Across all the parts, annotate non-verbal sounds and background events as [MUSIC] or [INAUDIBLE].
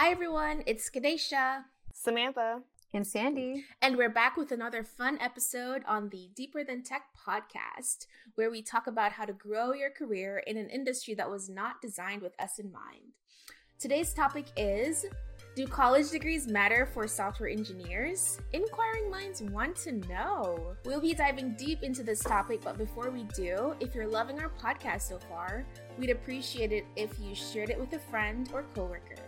Hi, everyone. It's Kadesha, Samantha, and Sandy. And we're back with another fun episode on the Deeper Than Tech podcast, where we talk about how to grow your career in an industry that was not designed with us in mind. Today's topic is Do college degrees matter for software engineers? Inquiring minds want to know. We'll be diving deep into this topic, but before we do, if you're loving our podcast so far, we'd appreciate it if you shared it with a friend or coworker.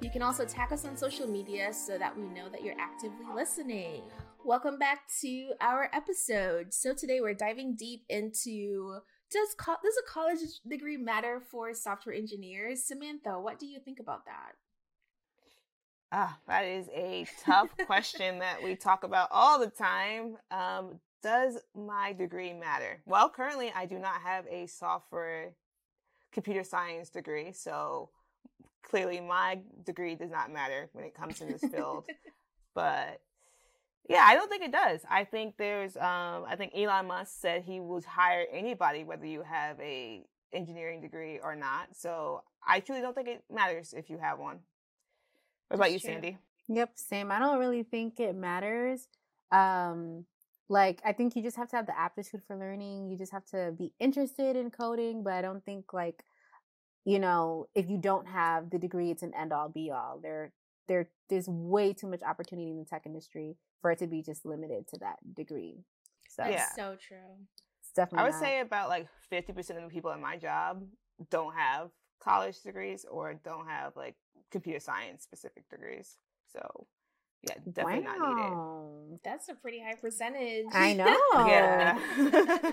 You can also tag us on social media so that we know that you're actively listening. Welcome back to our episode. So today we're diving deep into does co- does a college degree matter for software engineers? Samantha, what do you think about that? Ah, that is a tough [LAUGHS] question that we talk about all the time. Um, does my degree matter? Well, currently I do not have a software computer science degree, so clearly my degree does not matter when it comes to this field. but yeah, I don't think it does. I think there's um I think Elon Musk said he would hire anybody whether you have a engineering degree or not. So I truly don't think it matters if you have one. What about That's you, true. Sandy? Yep, same. I don't really think it matters. Um like I think you just have to have the aptitude for learning. You just have to be interested in coding, but I don't think like you know, if you don't have the degree, it's an end all be all. There, there, there's way too much opportunity in the tech industry for it to be just limited to that degree. So That's yeah. so true. It's definitely. I would not. say about like fifty percent of the people at my job don't have college degrees or don't have like computer science specific degrees. So yeah, definitely wow. not needed. That's a pretty high percentage. I [LAUGHS] know. yeah.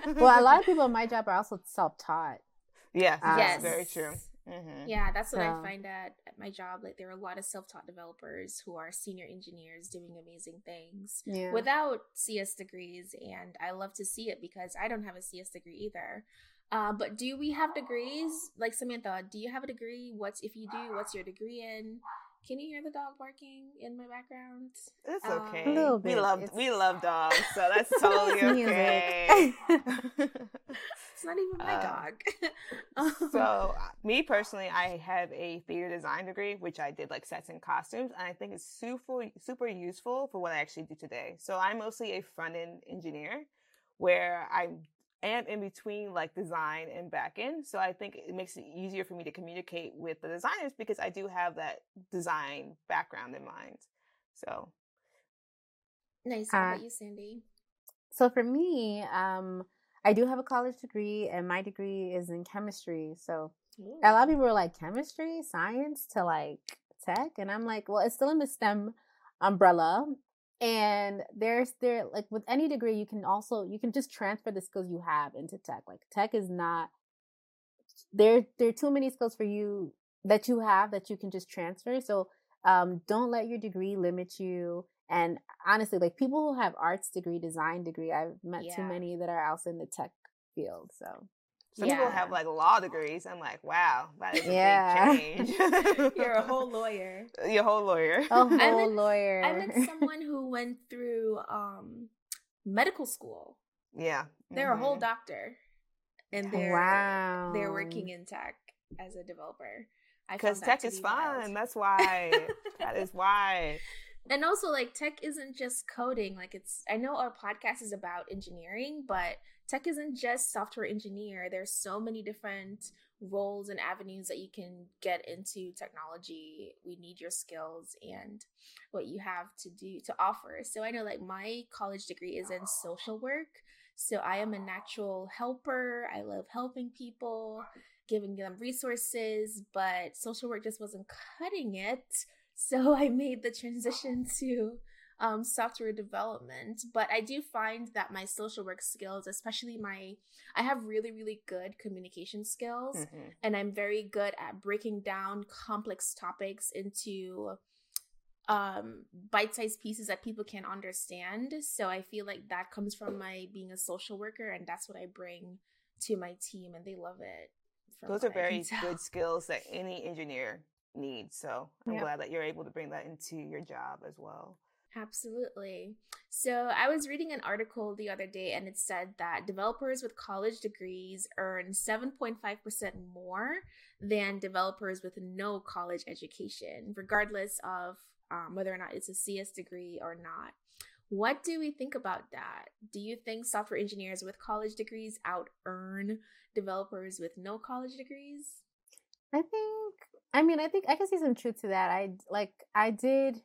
[LAUGHS] well, a lot of people in my job are also self taught. Yeah, um, yes, very true. Mm-hmm. Yeah, that's what so. I find at, at my job. Like there are a lot of self-taught developers who are senior engineers doing amazing things yeah. without CS degrees, and I love to see it because I don't have a CS degree either. Uh, but do we have degrees? Like Samantha, do you have a degree? What's if you do? What's your degree in? Can you hear the dog barking in my background? It's um, okay. Um, a little bit. We love it's... we love dogs, so that's [LAUGHS] totally okay. [LAUGHS] it's not even my uh, dog. [LAUGHS] so, uh, me personally, I have a theater design degree, which I did like sets and costumes, and I think it's super super useful for what I actually do today. So, I'm mostly a front end engineer, where I'm am in between like design and back end. So I think it makes it easier for me to communicate with the designers because I do have that design background in mind. So nice. How uh, you, Sandy? So for me, um, I do have a college degree, and my degree is in chemistry. So Ooh. a lot of people are like chemistry, science to like tech, and I'm like, well, it's still in the STEM umbrella and there's there like with any degree you can also you can just transfer the skills you have into tech. Like tech is not there there are too many skills for you that you have that you can just transfer. So um don't let your degree limit you. And honestly like people who have arts degree design degree i've met yeah. too many that are also in the tech field so some yeah. people have like law degrees. I'm like, wow, that is a yeah. big change. [LAUGHS] [LAUGHS] You're a whole lawyer. You're a whole lawyer. A [LAUGHS] whole I met, lawyer. I met someone who went through um, medical school. Yeah. They're mm-hmm. a whole mm-hmm. doctor. And they're wow. they're working in tech as a developer. Because tech is fun. Wild. That's why. that is why. And also like tech isn't just coding. Like it's I know our podcast is about engineering, but tech isn't just software engineer. There's so many different roles and avenues that you can get into technology. We need your skills and what you have to do to offer. So I know like my college degree is in social work. So I am a natural helper. I love helping people, giving them resources, but social work just wasn't cutting it. So I made the transition to um, software development. But I do find that my social work skills, especially my, I have really, really good communication skills, mm-hmm. and I'm very good at breaking down complex topics into um bite-sized pieces that people can understand so i feel like that comes from my being a social worker and that's what i bring to my team and they love it those are very [LAUGHS] good skills that any engineer needs so i'm glad that you're able to bring that into your job as well Absolutely. So, I was reading an article the other day and it said that developers with college degrees earn 7.5% more than developers with no college education, regardless of um, whether or not it's a CS degree or not. What do we think about that? Do you think software engineers with college degrees out earn developers with no college degrees? I think, I mean, I think I can see some truth to that. I like, I did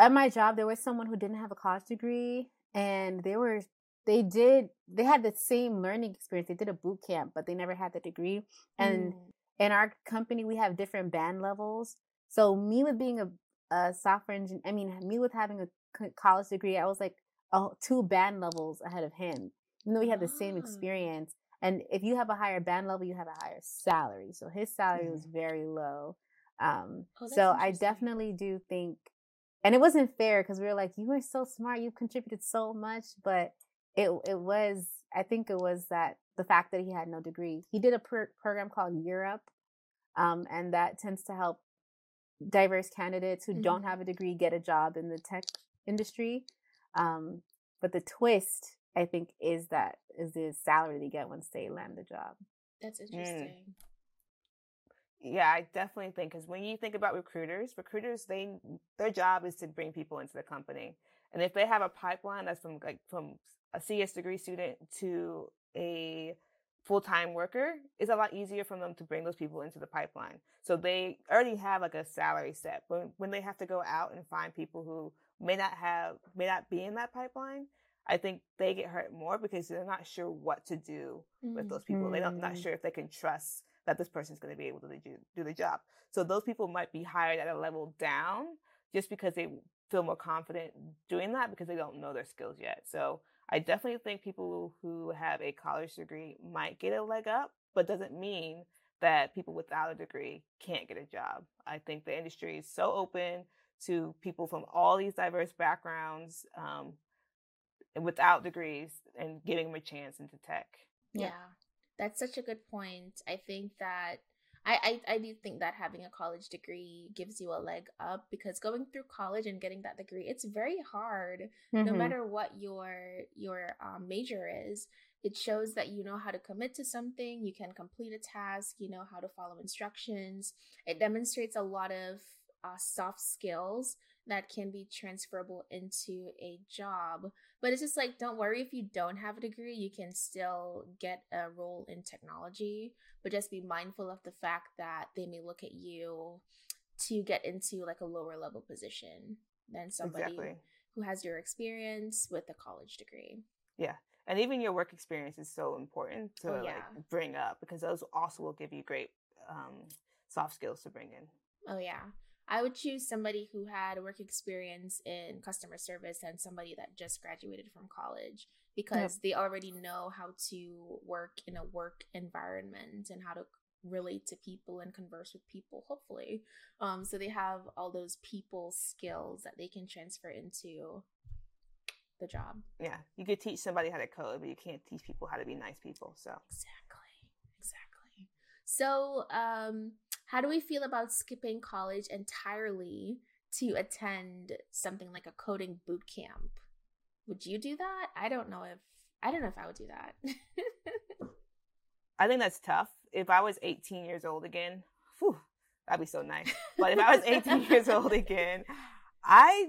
at my job, there was someone who didn't have a college degree and they were, they did, they had the same learning experience. They did a boot camp, but they never had the degree. And mm. in our company, we have different band levels. So me with being a, a software engineer, I mean, me with having a college degree, I was like oh, two band levels ahead of him, even though we had the same ah. experience. And if you have a higher band level, you have a higher salary. So his salary mm. was very low. Um, oh, so I definitely do think, and it wasn't fair because we were like, you were so smart, you contributed so much, but it it was, I think it was that the fact that he had no degree. He did a program called Year Up, um, and that tends to help diverse candidates who mm-hmm. don't have a degree get a job in the tech industry. Um, but the twist, I think, is that is the salary they get once they land the job. That's mm. interesting. Mm. Yeah, I definitely think because when you think about recruiters, recruiters they their job is to bring people into the company, and if they have a pipeline that's from like from a CS degree student to a full time worker, it's a lot easier for them to bring those people into the pipeline. So they already have like a salary set, but when they have to go out and find people who may not have may not be in that pipeline, I think they get hurt more because they're not sure what to do mm-hmm. with those people. Mm-hmm. They're not, not sure if they can trust that this person's going to be able to do, do the job. So those people might be hired at a level down just because they feel more confident doing that because they don't know their skills yet. So I definitely think people who have a college degree might get a leg up, but doesn't mean that people without a degree can't get a job. I think the industry is so open to people from all these diverse backgrounds um, without degrees and giving them a chance into tech. Yeah. yeah, that's such a good point. I think that I, I, I do think that having a college degree gives you a leg up because going through college and getting that degree it's very hard mm-hmm. no matter what your your um, major is it shows that you know how to commit to something you can complete a task you know how to follow instructions it demonstrates a lot of uh, soft skills that can be transferable into a job. But it's just like, don't worry if you don't have a degree, you can still get a role in technology, but just be mindful of the fact that they may look at you to get into like a lower level position than somebody exactly. who has your experience with a college degree. Yeah. And even your work experience is so important to oh, yeah. like bring up because those also will give you great um, soft skills to bring in. Oh yeah. I would choose somebody who had work experience in customer service and somebody that just graduated from college because yep. they already know how to work in a work environment and how to relate to people and converse with people hopefully. Um so they have all those people skills that they can transfer into the job. Yeah you could teach somebody how to code but you can't teach people how to be nice people so. Exactly exactly. So um how do we feel about skipping college entirely to attend something like a coding boot camp? Would you do that? I don't know if I don't know if I would do that. I think that's tough. If I was 18 years old again, whew, that'd be so nice. But if I was 18 [LAUGHS] years old again, I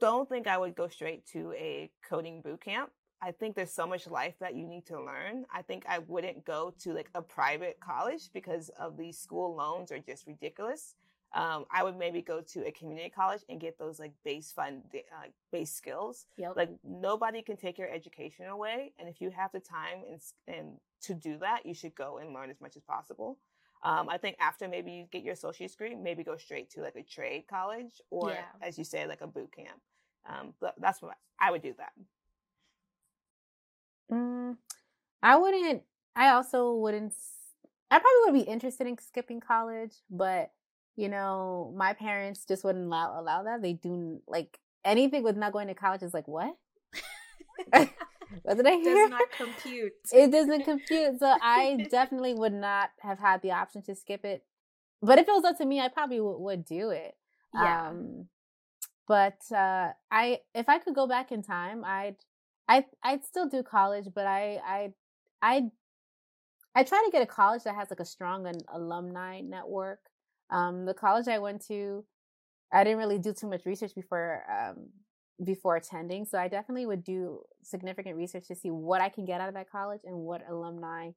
don't think I would go straight to a coding boot camp. I think there's so much life that you need to learn. I think I wouldn't go to like a private college because of these school loans are just ridiculous. Um, I would maybe go to a community college and get those like base fund, uh, base skills. Yep. Like nobody can take your education away, and if you have the time and and to do that, you should go and learn as much as possible. Um, I think after maybe you get your associate's degree, maybe go straight to like a trade college or, yeah. as you say, like a boot camp. Um, that's what I would do that. Mm, I wouldn't. I also wouldn't. I probably would be interested in skipping college, but you know, my parents just wouldn't allow allow that. They do like anything with not going to college is like what? [LAUGHS] [LAUGHS] what did I hear? Does not compute. It doesn't compute. So I [LAUGHS] definitely would not have had the option to skip it. But if it was up to me, I probably would, would do it. Yeah. Um, but uh, I if I could go back in time, I'd I I'd still do college, but I I I I try to get a college that has like a strong an alumni network. Um, the college I went to, I didn't really do too much research before um, before attending, so I definitely would do significant research to see what I can get out of that college and what alumni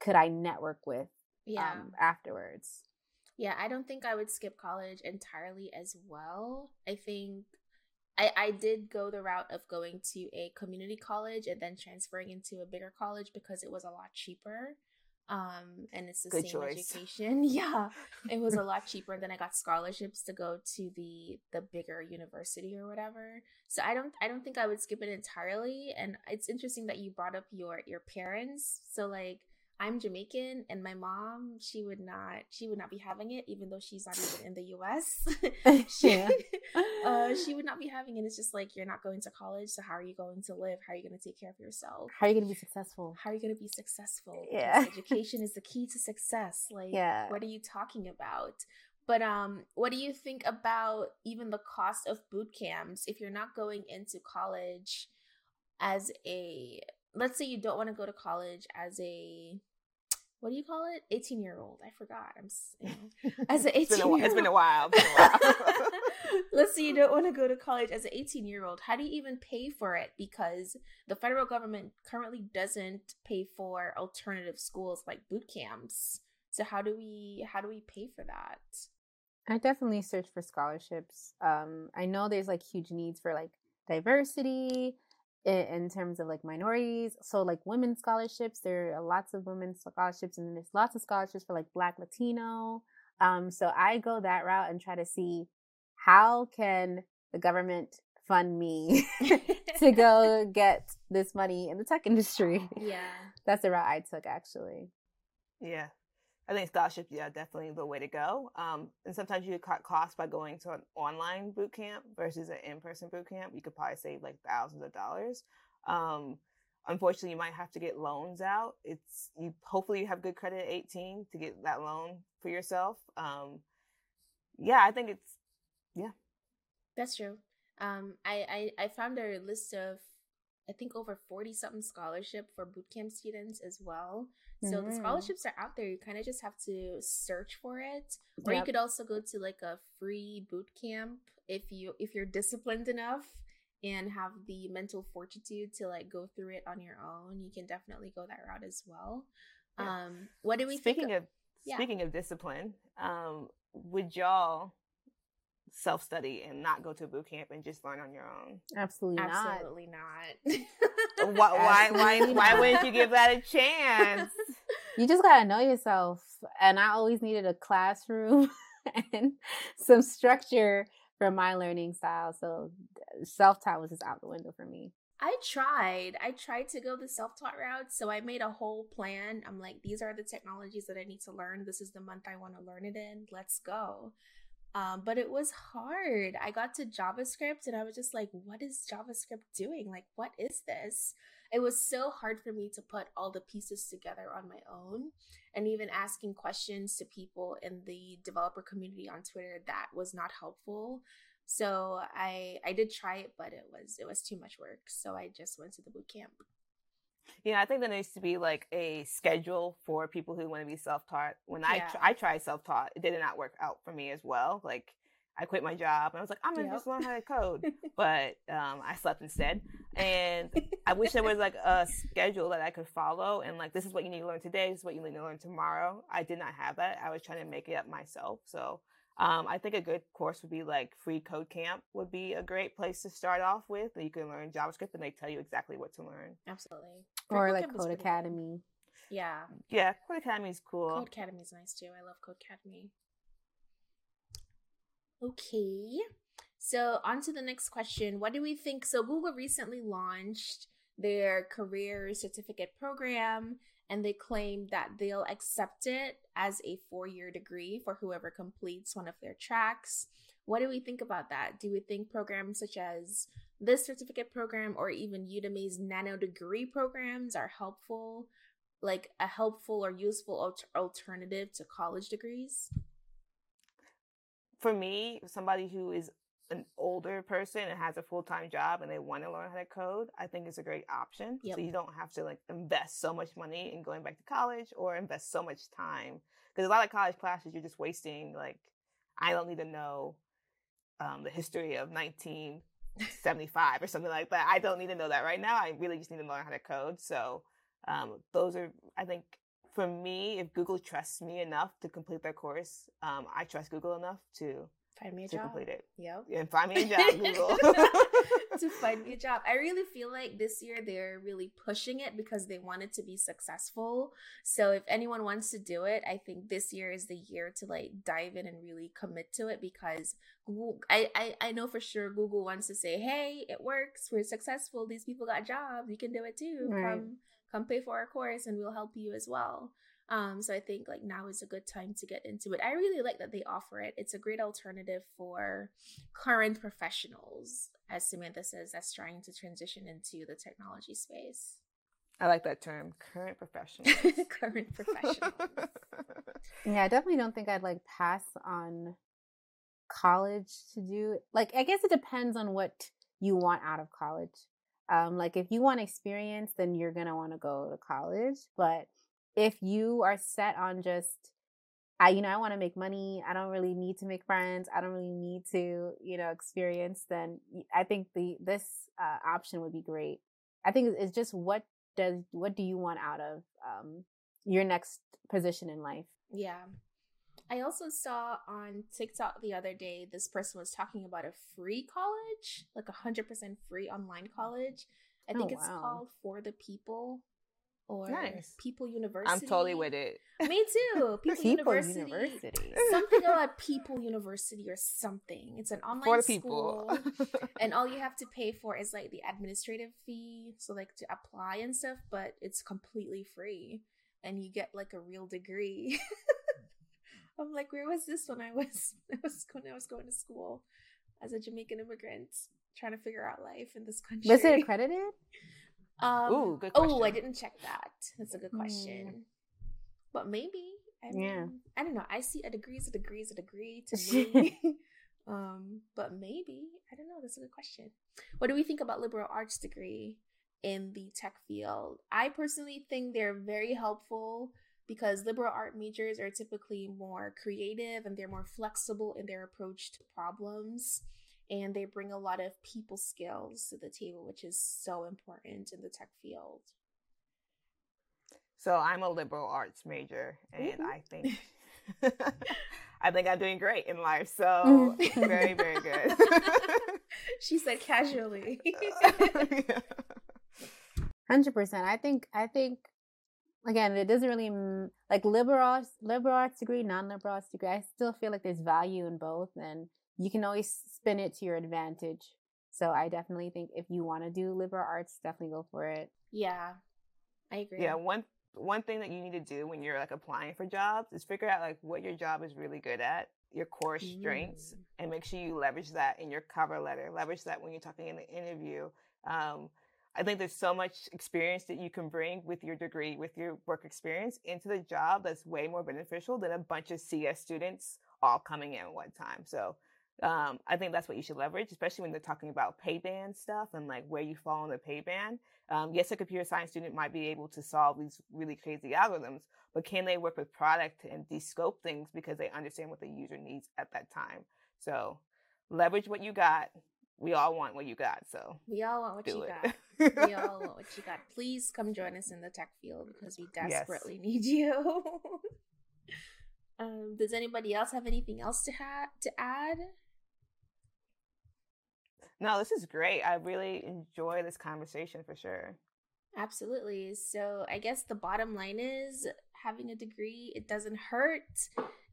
could I network with yeah. Um, afterwards. Yeah, I don't think I would skip college entirely as well. I think I, I did go the route of going to a community college and then transferring into a bigger college because it was a lot cheaper. Um, and it's the Good same choice. education. [LAUGHS] Yeah, it was a [LAUGHS] lot cheaper. Then I got scholarships to go to the the bigger university or whatever. So I don't I don't think I would skip it entirely. And it's interesting that you brought up your your parents. So like I'm Jamaican and my mom, she would not she would not be having it even though she's not even in the US. [LAUGHS] she, [LAUGHS] uh, she would not be having it. It's just like you're not going to college, so how are you going to live? How are you going to take care of yourself? How are you going to be successful? How are you going to be successful? Yeah. [LAUGHS] education is the key to success. Like yeah. what are you talking about? But um what do you think about even the cost of boot camps if you're not going into college as a let's say you don't want to go to college as a what do you call it? 18 year old. I forgot. I'm you know, as an 18 [LAUGHS] it's, been a, it's been a while. [LAUGHS] Let's say you don't want to go to college as an 18 year old. How do you even pay for it? Because the federal government currently doesn't pay for alternative schools like boot camps. So how do we how do we pay for that? I definitely search for scholarships. Um, I know there's like huge needs for like diversity, in terms of like minorities. So like women's scholarships, there are lots of women's scholarships, and there's lots of scholarships for like Black Latino. Um, so I go that route and try to see how can the government fund me [LAUGHS] [LAUGHS] to go get this money in the tech industry. Yeah, that's the route I took actually. Yeah, I think scholarships, yeah, definitely the way to go. Um, and sometimes you cut costs by going to an online boot camp versus an in-person boot camp. You could probably save like thousands of dollars. Um, unfortunately, you might have to get loans out. It's you. Hopefully, you have good credit at 18 to get that loan for yourself. Um, yeah, I think it's yeah. That's true. Um, I, I I found a list of I think over 40 something scholarship for bootcamp students as well. So mm-hmm. the scholarships are out there. You kind of just have to search for it. Or yep. you could also go to like a free boot camp if you if you're disciplined enough and have the mental fortitude to like go through it on your own. You can definitely go that route as well. Yeah. Um what do we speaking of, of yeah. speaking of discipline, um would y'all self study and not go to boot camp and just learn on your own? Absolutely not. Absolutely not. why, [LAUGHS] why, why, why wouldn't you give that a chance? [LAUGHS] You just gotta know yourself. And I always needed a classroom [LAUGHS] and some structure for my learning style. So self taught was just out the window for me. I tried. I tried to go the self taught route. So I made a whole plan. I'm like, these are the technologies that I need to learn. This is the month I want to learn it in. Let's go. Um, but it was hard. I got to JavaScript and I was just like, what is JavaScript doing? Like, what is this? It was so hard for me to put all the pieces together on my own. And even asking questions to people in the developer community on Twitter, that was not helpful. So I I did try it, but it was it was too much work. So I just went to the boot camp. Yeah, I think there needs to be like a schedule for people who want to be self-taught. When yeah. I tr- I tried self-taught, it did not work out for me as well. Like I quit my job and I was like, I'm gonna yep. just learn how to code, [LAUGHS] but um, I slept instead. And I wish there was [LAUGHS] like a schedule that I could follow and like this is what you need to learn today, this is what you need to learn tomorrow. I did not have that. I was trying to make it up myself. So um, I think a good course would be like Free Code Camp would be a great place to start off with. You can learn JavaScript and they tell you exactly what to learn. Absolutely. Free or Code like Codecademy. Yeah. Yeah, Codecademy is cool. Codecademy is nice too. I love Codecademy. Okay. So on to the next question. What do we think? So Google recently launched their career certificate program and they claim that they'll accept it as a four year degree for whoever completes one of their tracks. What do we think about that? Do we think programs such as this certificate program or even Udemy's nano degree programs are helpful, like a helpful or useful alter- alternative to college degrees? For me, somebody who is an older person and has a full time job and they want to learn how to code, I think it's a great option. Yep. So you don't have to like invest so much money in going back to college or invest so much time because a lot of college classes you're just wasting. Like, I don't need to know um, the history of 1975 [LAUGHS] or something like that. I don't need to know that right now. I really just need to learn how to code. So um, those are, I think, for me, if Google trusts me enough to complete their course, um, I trust Google enough to find me a to job. complete it. Yep. And find me a job, [LAUGHS] Google. [LAUGHS] to find me a job. I really feel like this year they're really pushing it because they want it to be successful. So if anyone wants to do it, I think this year is the year to like dive in and really commit to it because Google I, I, I know for sure Google wants to say, Hey, it works, we're successful, these people got jobs, you can do it too. Right. Come come pay for our course and we'll help you as well. Um, so I think like now is a good time to get into it. I really like that they offer it. It's a great alternative for current professionals, as Samantha says, that's trying to transition into the technology space. I like that term, current [LAUGHS] professionals. current [LAUGHS] professionals. yeah, I definitely don't think I'd like pass on college to do like I guess it depends on what you want out of college. Um, like if you want experience, then you're gonna want to go to college. But if you are set on just I, you know, I want to make money. I don't really need to make friends. I don't really need to, you know, experience. Then I think the this uh, option would be great. I think it's just what does what do you want out of um, your next position in life? Yeah, I also saw on TikTok the other day this person was talking about a free college, like a hundred percent free online college. I think oh, it's called For the People or nice. People University. I'm totally with it. Me too. [LAUGHS] People, People University. University. Something about [LAUGHS] People University or something. It's an online for school, [LAUGHS] and all you have to pay for is like the administrative fee, so like to apply and stuff. But it's completely free, and you get like a real degree. I'm like, where was this when I was I was when I was going to school as a Jamaican immigrant, trying to figure out life in this country. Was it accredited? Um, Ooh, good question. Oh, I didn't check that. That's a good question. Mm. But maybe. I mean, yeah. I don't know. I see a degree is a degree is a degree to [LAUGHS] me. [LAUGHS] um, but maybe. I don't know. That's a good question. What do we think about liberal arts degree in the tech field? I personally think they're very helpful because liberal art majors are typically more creative and they're more flexible in their approach to problems and they bring a lot of people skills to the table, which is so important in the tech field. So I'm a liberal arts major, and mm-hmm. I think [LAUGHS] [LAUGHS] I think I'm doing great in life. So very, very good. [LAUGHS] she said casually. Hundred percent. I think. I think. Again, it doesn't really like liberal arts, liberal arts degree, non-liberal arts degree. I still feel like there's value in both, and you can always spin it to your advantage. So I definitely think if you want to do liberal arts, definitely go for it. Yeah, I agree. Yeah, one one thing that you need to do when you're like applying for jobs is figure out like what your job is really good at, your core strengths, mm. and make sure you leverage that in your cover letter. Leverage that when you're talking in the interview. Um, I think there's so much experience that you can bring with your degree, with your work experience into the job that's way more beneficial than a bunch of CS students all coming in at one time. So um, I think that's what you should leverage, especially when they're talking about pay band stuff and like where you fall in the pay band. Um, yes, a computer science student might be able to solve these really crazy algorithms, but can they work with product and descope things because they understand what the user needs at that time? So leverage what you got. We all want what you got, so we all want what you it. got. we all want what you got. [LAUGHS] Please come join us in the tech field because we desperately yes. need you. [LAUGHS] um, does anybody else have anything else to ha- to add? No, this is great. I really enjoy this conversation for sure. Absolutely. So, I guess the bottom line is having a degree, it doesn't hurt.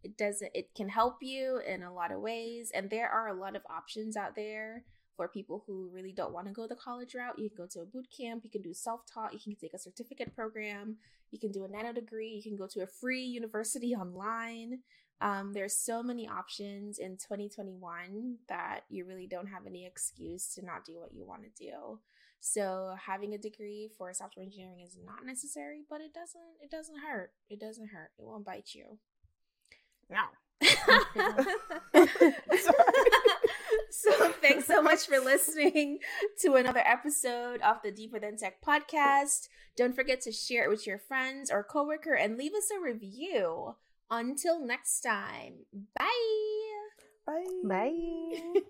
It doesn't it can help you in a lot of ways and there are a lot of options out there for people who really don't want to go the college route. You can go to a boot camp, you can do self-taught, you can take a certificate program, you can do a nano degree, you can go to a free university [LAUGHS] online. Um, there's so many options in 2021 that you really don't have any excuse to not do what you want to do. So having a degree for software engineering is not necessary, but it doesn't it doesn't hurt. It doesn't hurt. It won't bite you. No. [LAUGHS] so Thanks so much for listening to another episode of the Deeper Than Tech podcast. Don't forget to share it with your friends or coworker and leave us a review. Until next time, bye. Bye. Bye. [LAUGHS]